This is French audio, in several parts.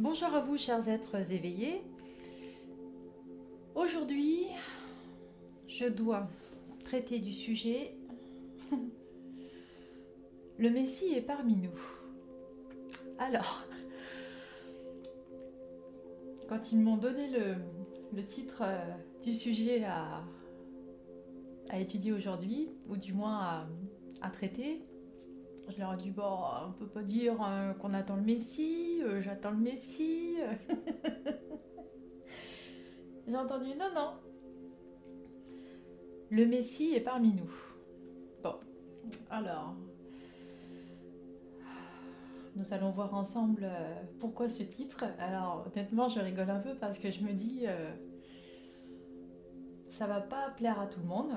Bonjour à vous, chers êtres éveillés. Aujourd'hui, je dois traiter du sujet Le Messie est parmi nous. Alors, quand ils m'ont donné le, titre euh, du sujet à, à étudier aujourd'hui, ou du moins à traiter, je leur ai dit, bon, on peut pas dire euh, qu'on attend le Messie, euh, j'attends le Messie. J'ai entendu, non, non. Le Messie est parmi nous. Bon, alors, nous allons voir ensemble euh, pourquoi ce titre. Alors, honnêtement, je rigole un peu parce que je me dis, ça va pas plaire à tout le monde.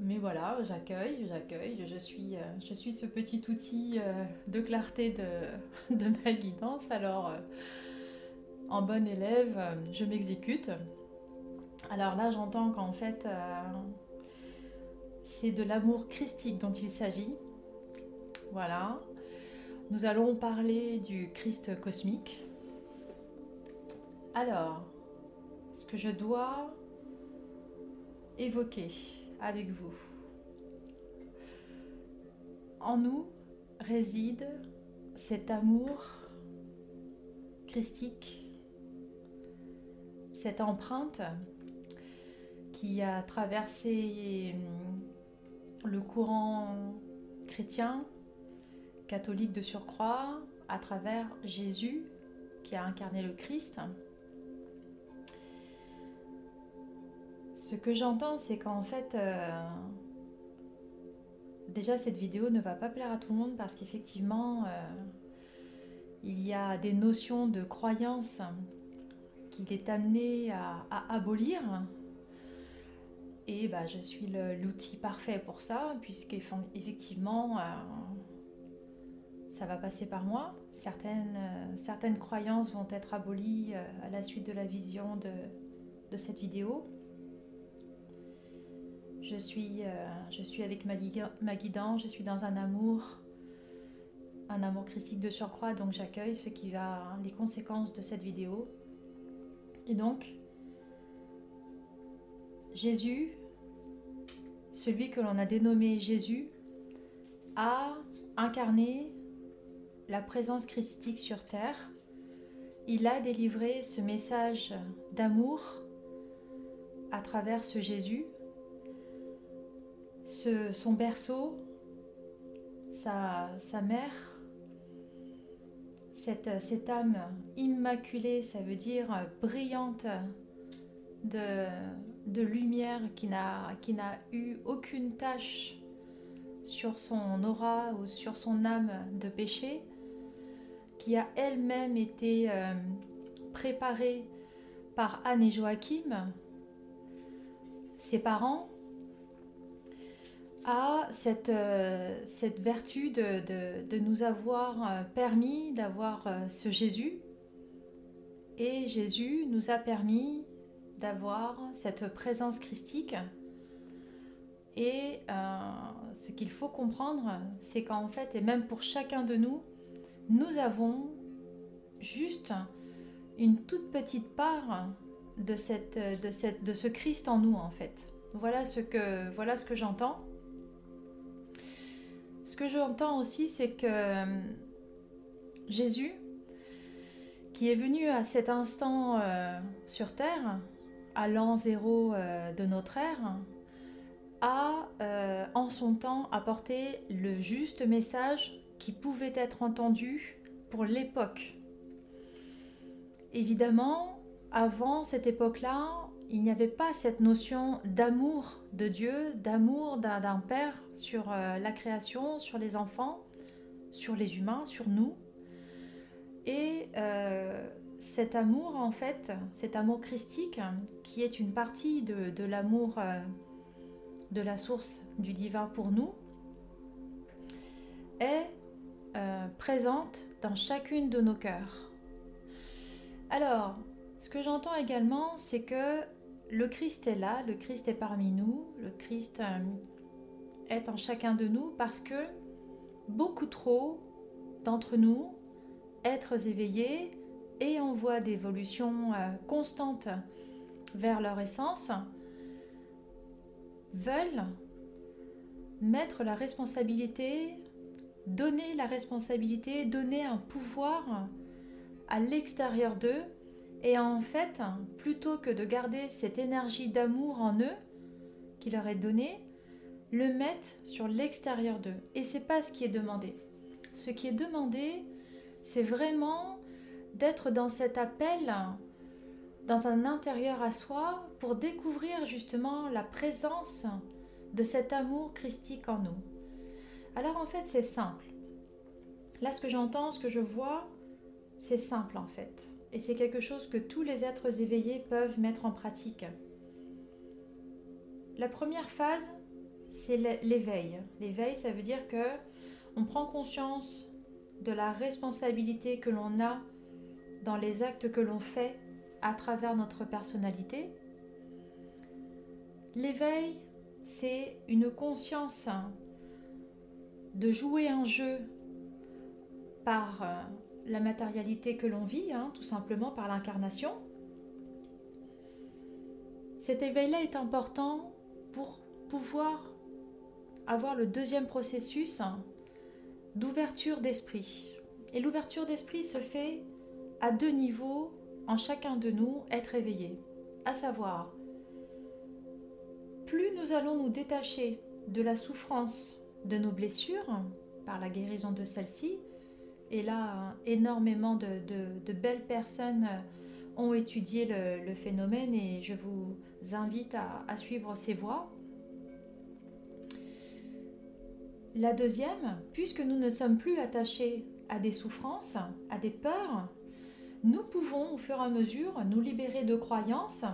Mais voilà, j'accueille, j'accueille, je suis, euh, suis ce petit outil euh, de clarté de, de ma guidance. Alors, euh, en bonne élève, je m'exécute. Alors là, j'entends qu'en fait, c'est de l'amour christique dont il s'agit. Voilà. Nous allons parler du Christ cosmique. Alors, ce que je dois évoquer, avec vous. En nous réside cet amour christique, cette empreinte qui a traversé hum, le courant chrétien, catholique de surcroît, à travers Jésus qui a incarné le Christ Ce que j'entends, c'est qu'en fait, euh, déjà cette vidéo ne va pas plaire à tout le monde parce qu'effectivement, euh, il y a des notions de croyance qu'il est amené à, abolir. Et bah, je suis l'outil parfait pour ça, puisqu'effectivement, euh, ça va passer par moi. Certaines, certaines croyances vont être abolies à la suite de la vision de cette vidéo. Je suis, euh, je suis avec ma, ma guidance, je suis dans un amour, un amour christique de surcroît, donc j'accueille ce qui va, les conséquences de cette vidéo. Et donc, Jésus, celui que l'on a dénommé Jésus, a incarné la présence christique sur terre. Il a délivré ce message d'amour à travers ce Jésus son berceau, sa, mère, cette, âme immaculée, ça veut dire brillante de, de lumière qui n'a eu aucune tache sur son aura ou sur son âme de péché, qui a elle-même été euh, préparée par Anne et Joachim, ses parents, a cette, euh, cette vertu de, nous avoir euh, permis d'avoir euh, ce Jésus. Et Jésus nous a permis d'avoir cette présence christique. Et ce qu'il faut comprendre, c'est qu'en fait, et même pour chacun de nous, nous avons juste une toute petite part de, cette, de, cette, de ce Christ en nous, en fait. Voilà ce que, voilà ce que j'entends. Ce que j'entends aussi, c'est que euh, Jésus, qui est venu à cet instant euh, sur Terre, à l'an zéro euh, de notre ère, a en son temps apporté le juste message qui pouvait être entendu pour l'époque. Évidemment, avant cette époque-là, il n'y avait pas cette notion d'amour de Dieu, d'amour d'un Père sur euh, la création, sur les enfants, sur les humains, sur nous. Et euh, cet amour, en fait, cet amour christique, qui est une partie de, l'amour euh, de la source du divin pour nous, est présente dans chacune de nos cœurs. Alors, ce que j'entends également, c'est que le Christ est là, le Christ est parmi nous, le Christ euh, est en chacun de nous parce que beaucoup trop d'entre nous, êtres éveillés, et en voie d'évolution euh, constante vers leur essence, veulent mettre la responsabilité, donner la responsabilité, donner un pouvoir à l'extérieur d'eux et en fait, plutôt que de garder cette énergie d'amour en eux qui leur est donnée, le mettent sur l'extérieur d'eux. Et c'est pas ce qui est demandé. Ce qui est demandé, c'est vraiment d'être dans cet appel, dans un intérieur à soi, pour découvrir justement la présence de cet amour christique en nous. Alors en fait, c'est simple. Là, ce que j'entends, ce que je vois, c'est simple en fait. Et c'est quelque chose que tous les êtres éveillés peuvent mettre en pratique. La première phase, c'est l'éveil. L'éveil, ça veut dire que on prend conscience de la responsabilité que l'on a dans les actes que l'on fait à travers notre personnalité. L'éveil, c'est une conscience de jouer un jeu par euh, la matérialité que l'on vit, hein, tout simplement par l'incarnation. Cet éveil-là est important pour pouvoir avoir le deuxième processus d'ouverture d'esprit. Et l'ouverture d'esprit se fait à deux niveaux en chacun de nous, être éveillé. À savoir, plus nous allons nous détacher de la souffrance de nos blessures par la guérison de celles-ci, et là, énormément de, belles personnes ont étudié le, phénomène et je vous invite à suivre ces voies. La deuxième, puisque nous ne sommes plus attachés à des souffrances, à des peurs, nous pouvons au fur et à mesure nous libérer de croyances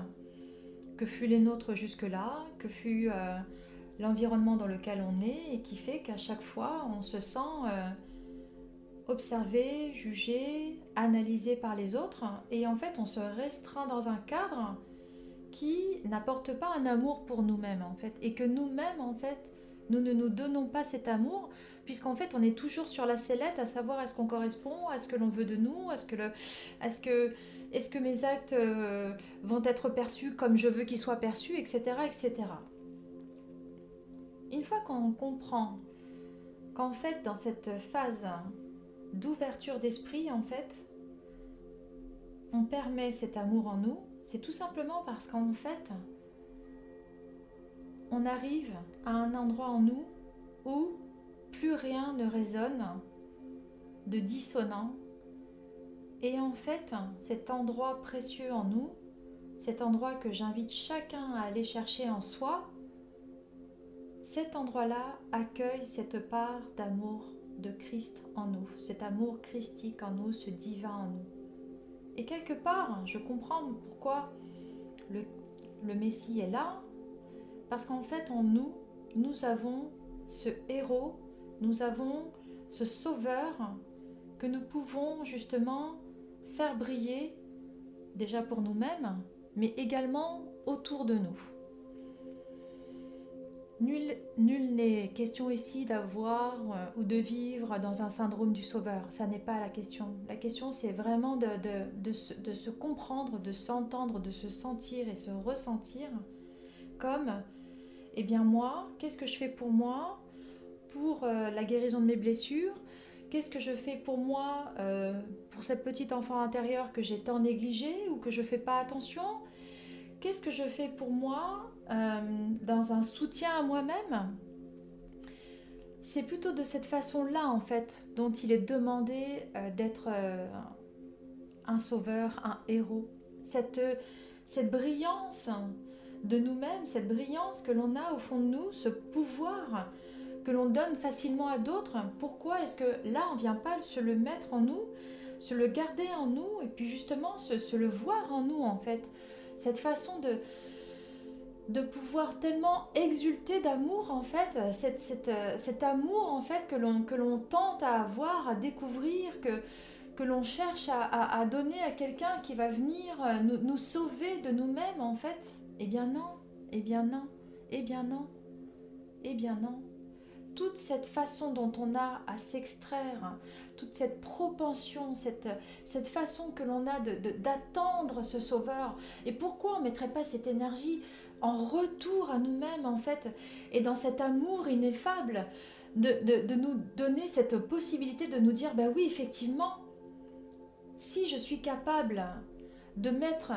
que fut les nôtres jusque-là, que fut euh, l'environnement dans lequel on est et qui fait qu'à chaque fois on se sent euh, observé, jugé, analysé par les autres et en fait on se restreint dans un cadre qui n'apporte pas un amour pour nous-mêmes en fait et que nous-mêmes en fait nous ne nous donnons pas cet amour, puisqu'en fait, on est toujours sur la sellette, à savoir est-ce qu'on correspond à ce que l'on veut de nous, est-ce que, est-ce que mes actes euh, vont être perçus comme je veux qu'ils soient perçus, etc., etc. Une fois qu'on comprend qu'en fait, dans cette phase d'ouverture d'esprit, en fait, on permet cet amour en nous, c'est tout simplement parce qu'en fait, on arrive à un endroit en nous où plus rien ne résonne de dissonant. Et en fait, cet endroit précieux en nous, cet endroit que j'invite chacun à aller chercher en soi, cet endroit-là accueille cette part d'amour de Christ en nous, cet amour christique en nous, ce divin en nous. Et quelque part, je comprends pourquoi le, le Messie est là, parce qu'en fait, en nous, nous avons ce héros, nous avons ce sauveur que nous pouvons justement faire briller déjà pour nous-mêmes, mais également autour de nous. Nul, n'est question ici d'avoir euh, ou de vivre dans un syndrome du sauveur. Ça n'est pas la question. La question, c'est vraiment de, se, comprendre, de s'entendre, de se sentir et se ressentir comme eh bien moi, qu'est-ce que je fais pour moi, pour euh, la guérison de mes blessures? Qu'est-ce que je fais pour moi, euh, pour cette petite enfant intérieure que j'ai tant négligée ou que je fais pas attention? Qu'est-ce que je fais pour moi dans un soutien à moi-même C'est plutôt de cette façon-là, en fait, dont il est demandé d'être un sauveur, un héros. Cette, cette brillance de nous-mêmes, cette brillance que l'on a au fond de nous, ce pouvoir que l'on donne facilement à d'autres, pourquoi est-ce que là on ne vient pas se le mettre en nous, se le garder en nous et puis justement se, le voir en nous en fait? Cette façon de, de pouvoir tellement exulter d'amour en fait, cet amour en fait que l'on, que l'on tente à avoir, à découvrir, que, que l'on cherche à, donner à quelqu'un qui va venir nous, nous sauver de nous-mêmes en fait. Eh bien non, eh bien non, eh bien non, eh bien non. toute cette façon dont on a à s'extraire, toute cette propension, cette, cette façon que l'on a d'attendre de, ce sauveur. Et pourquoi on ne mettrait pas cette énergie en retour à nous-mêmes, en fait, et dans cet amour ineffable, de, de, nous donner cette possibilité de nous dire, ben oui, effectivement, si je suis capable de mettre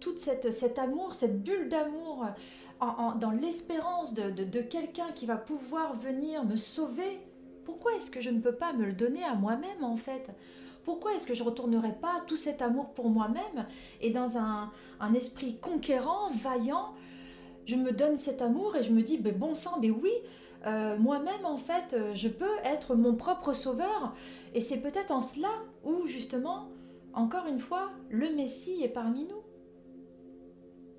toute cette, cet amour, cette bulle d'amour dans l'espérance de, de quelqu'un qui va pouvoir venir me sauver, pourquoi est-ce que je ne peux pas me le donner à moi-même en fait? Pourquoi est-ce que je ne retournerai pas tout cet amour pour moi-même et dans un, un, esprit conquérant, vaillant, je me donne cet amour et je me dis, ben bon sang, mais oui, euh, moi-même en fait, je peux être mon propre sauveur. Et c'est peut-être en cela où justement, encore une fois, le Messie est parmi nous.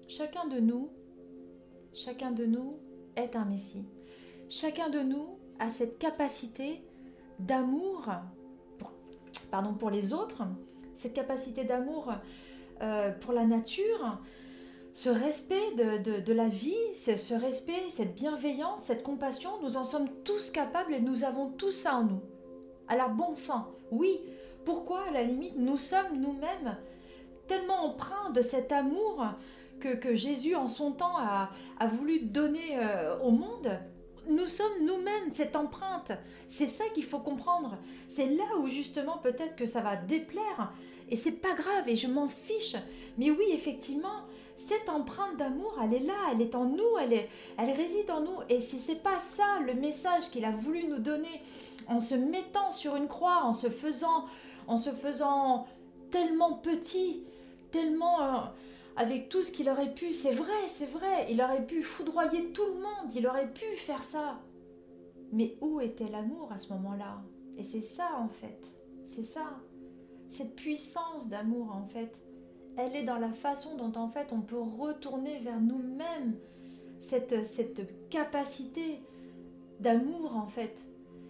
Chacun de nous, chacun de nous est un Messie. Chacun de nous a cette capacité d'amour pardon, pour les autres, cette capacité d'amour euh, pour la nature, ce respect de, la vie, ce respect, cette bienveillance, cette compassion, nous en sommes tous capables et nous avons tout ça en nous. Alors bon sang, oui, pourquoi à la limite nous sommes nous-mêmes tellement empreints de cet amour que, que Jésus en son temps a, a voulu donner euh, au monde? Nous sommes nous-mêmes cette empreinte. C'est ça qu'il faut comprendre. C'est là où justement peut-être que ça va déplaire et c'est pas grave et je m'en fiche. Mais oui, effectivement, cette empreinte d'amour, elle est là, elle est en nous, elle, est, elle réside en nous. Et si c'est pas ça le message qu'il a voulu nous donner en se mettant sur une croix, en se faisant, en se faisant tellement petit, tellement euh, avec tout ce qu'il aurait pu, c'est vrai, c'est vrai, il aurait pu foudroyer tout le monde, il aurait pu faire ça. Mais où était l'amour à ce moment-là? Et c'est ça en fait, c'est ça, cette puissance d'amour en fait elle est dans la façon dont en fait on peut retourner vers nous-mêmes cette, cette capacité d'amour en fait.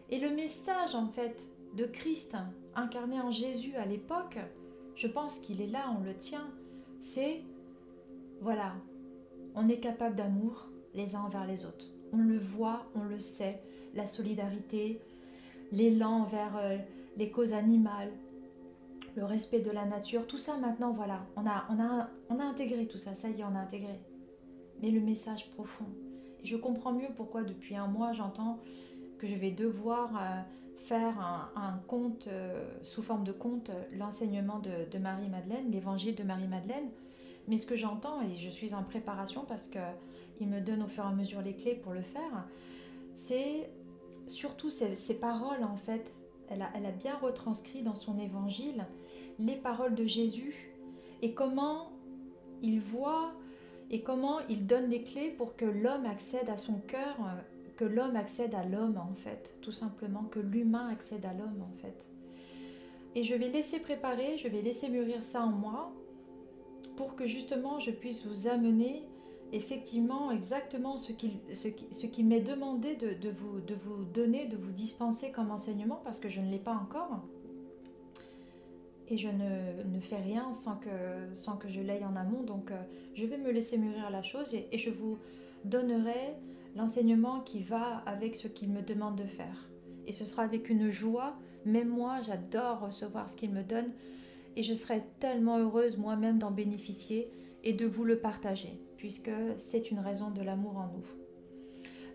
Et le message en fait de Christ incarné en Jésus à l'époque, je pense qu'il est là, on le tient, c'est voilà, on est capable d'amour les uns envers les autres. On le voit, on le sait, la solidarité, l'élan vers euh, les causes animales, le respect de la nature, tout ça maintenant, voilà, on a, on a, on a intégré tout ça, ça y est, on a intégré. Mais le message profond. Et je comprends mieux pourquoi depuis un mois j'entends que je vais devoir euh, faire un, conte, euh, sous forme de conte, l'enseignement de, Marie-Madeleine, l'évangile de Marie-Madeleine. Mais ce que j'entends, et je suis en préparation parce qu'il me donne au fur et à mesure les clés pour le faire, c'est surtout ces, ces paroles en fait elle a, bien retranscrit dans son évangile les paroles de Jésus et comment il voit et comment il donne les clés pour que l'homme accède à son cœur, que l'homme accède à l'homme en fait, tout simplement, que l'humain accède à l'homme en fait. Et je vais laisser préparer, je vais laisser mûrir ça en moi pour que justement je puisse vous amener effectivement exactement ce qui, ce qui, ce qui m'est demandé de, vous, donner, de vous dispenser comme enseignement, parce que je ne l'ai pas encore. Et je ne, fais rien sans que, sans que je l'aille en amont. Donc euh, je vais me laisser mûrir la chose et, et je vous donnerai l'enseignement qui va avec ce qu'il me demande de faire. Et ce sera avec une joie. Même moi, j'adore recevoir ce qu'il me donne. Et je serai tellement heureuse moi-même d'en bénéficier et de vous le partager puisque c'est une raison de l'amour en nous.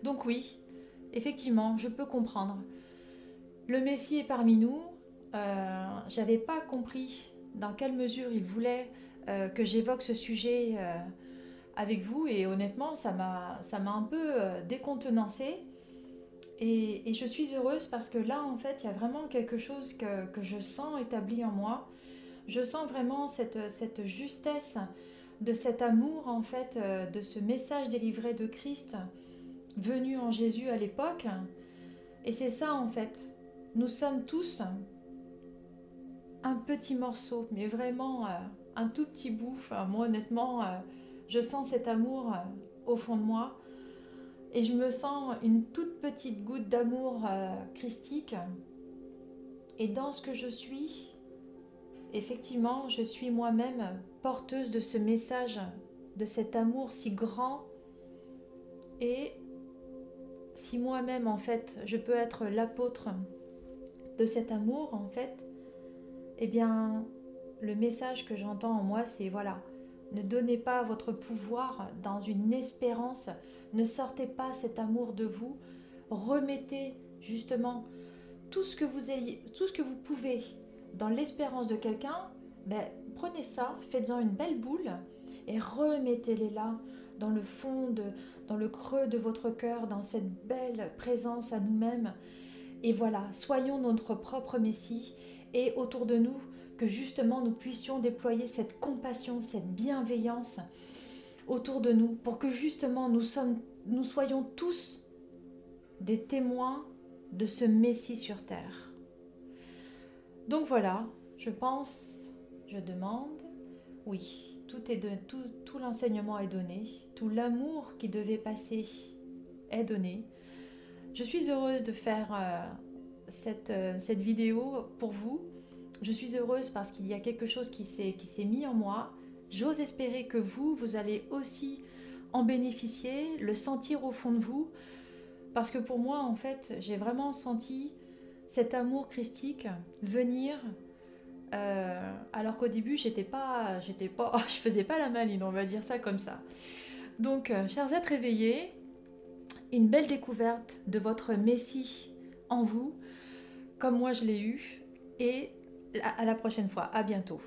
Donc oui, effectivement, je peux comprendre. Le Messie est parmi nous. Euh, J'avais pas compris dans quelle mesure il voulait euh, que j'évoque ce sujet euh, avec vous et honnêtement, ça m'a un peu euh, décontenancé. Et, je suis heureuse parce que là, en fait, il y a vraiment quelque chose que, je sens établi en moi. Je sens vraiment cette justesse de cet amour, en fait, euh, de ce message délivré de Christ venu en Jésus à l'époque. Et c'est ça, en fait. Nous sommes tous un petit morceau, mais vraiment euh, un tout petit bout. moi, honnêtement, euh, je sens cet amour au fond de moi. Et je me sens une toute petite goutte d'amour christique. Et dans ce que je suis, effectivement, je suis moi-même porteuse de ce message, de cet amour si grand. Et si moi-même, en fait, je peux être l'apôtre de cet amour, en fait, eh bien, le message que j'entends en moi, c'est voilà, ne donnez pas votre pouvoir dans une espérance, ne sortez pas cet amour de vous, remettez justement tout ce que vous ayez, tout ce que vous pouvez dans l'espérance de quelqu'un, ben, prenez ça, faites-en une belle boule et remettez-les là dans le fond, de, dans le creux de votre cœur, dans cette belle présence à nous-mêmes. Et voilà, soyons notre propre Messie et autour de nous, que justement nous puissions déployer cette compassion, cette bienveillance autour de nous, pour que justement nous, soyons tous des témoins de ce Messie sur terre. Donc voilà, je pense, je demande, oui, tout, tout, l'enseignement est donné, tout l'amour qui devait passer est donné. Je suis heureuse de faire euh, cette, euh, cette vidéo pour vous je suis heureuse parce qu'il y a quelque chose qui s'est mis en moi. J'ose espérer que vous, vous allez aussi en bénéficier, le sentir au fond de vous. Parce que pour moi, en fait, j'ai vraiment senti cet amour christique venir euh, alors qu'au début, j'étais pas, j'étais pas, je faisais pas la maline, on va dire ça comme ça. Donc, euh, chers êtres éveillés, une belle découverte de votre Messie en vous, comme moi je l'ai eu, et à la prochaine fois. À bientôt.